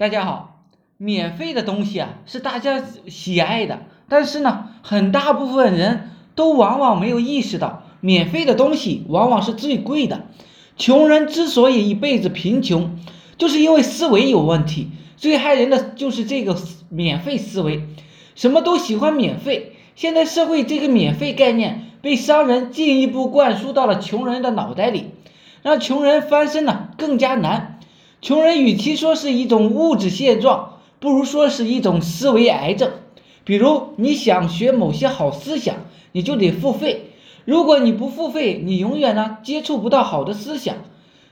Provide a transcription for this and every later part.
大家好，免费的东西啊是大家喜爱的，但是呢，很大部分人都往往没有意识到，免费的东西往往是最贵的。穷人之所以一辈子贫穷，就是因为思维有问题。最害人的就是这个免费思维，什么都喜欢免费。现在社会这个免费概念被商人进一步灌输到了穷人的脑袋里，让穷人翻身呢更加难。穷人与其说是一种物质现状，不如说是一种思维癌症。比如你想学某些好思想，你就得付费。如果你不付费，你永远呢接触不到好的思想。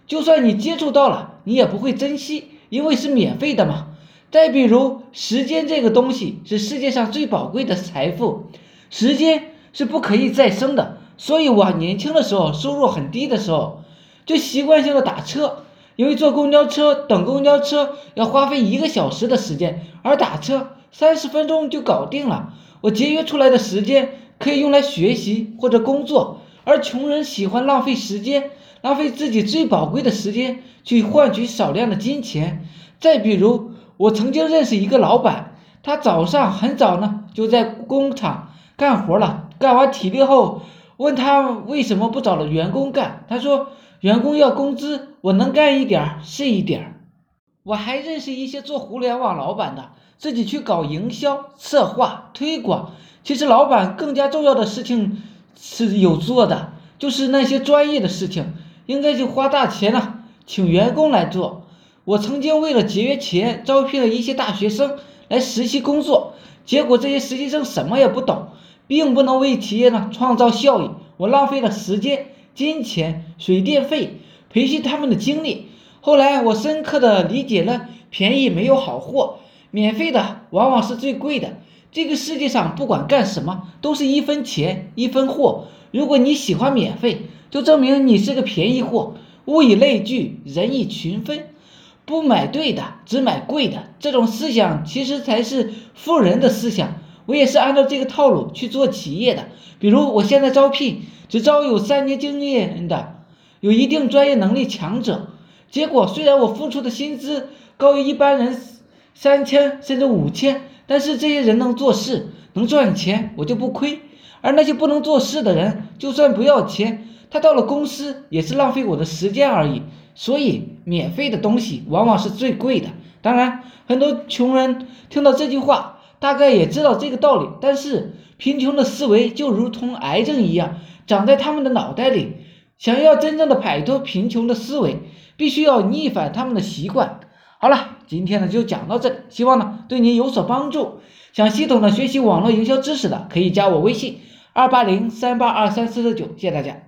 就算你接触到了，你也不会珍惜，因为是免费的嘛。再比如时间这个东西是世界上最宝贵的财富，时间是不可以再生的。所以我年轻的时候，收入很低的时候，就习惯性的打车。因为坐公交车等公交车要花费一个小时的时间，而打车三十分钟就搞定了。我节约出来的时间可以用来学习或者工作，而穷人喜欢浪费时间，浪费自己最宝贵的时间去换取少量的金钱。再比如，我曾经认识一个老板，他早上很早呢就在工厂干活了，干完体力后，问他为什么不找了员工干，他说。员工要工资，我能干一点是一点。我还认识一些做互联网老板的，自己去搞营销、策划、推广。其实老板更加重要的事情是有做的，就是那些专业的事情，应该就花大钱呢，请员工来做。我曾经为了节约钱，招聘了一些大学生来实习工作，结果这些实习生什么也不懂，并不能为企业呢创造效益，我浪费了时间。金钱、水电费，培训他们的精力。后来我深刻的理解了，便宜没有好货，免费的往往是最贵的。这个世界上不管干什么，都是一分钱一分货。如果你喜欢免费，就证明你是个便宜货。物以类聚，人以群分，不买对的，只买贵的，这种思想其实才是富人的思想。我也是按照这个套路去做企业的。比如我现在招聘。只招有三年经验的，有一定专业能力强者。结果虽然我付出的薪资高于一般人三千甚至五千，但是这些人能做事，能赚钱，我就不亏。而那些不能做事的人，就算不要钱，他到了公司也是浪费我的时间而已。所以，免费的东西往往是最贵的。当然，很多穷人听到这句话，大概也知道这个道理，但是贫穷的思维就如同癌症一样。长在他们的脑袋里，想要真正的摆脱贫穷的思维，必须要逆反他们的习惯。好了，今天呢就讲到这里，希望呢对您有所帮助。想系统的学习网络营销知识的，可以加我微信二八零三八二三四四九，谢谢大家。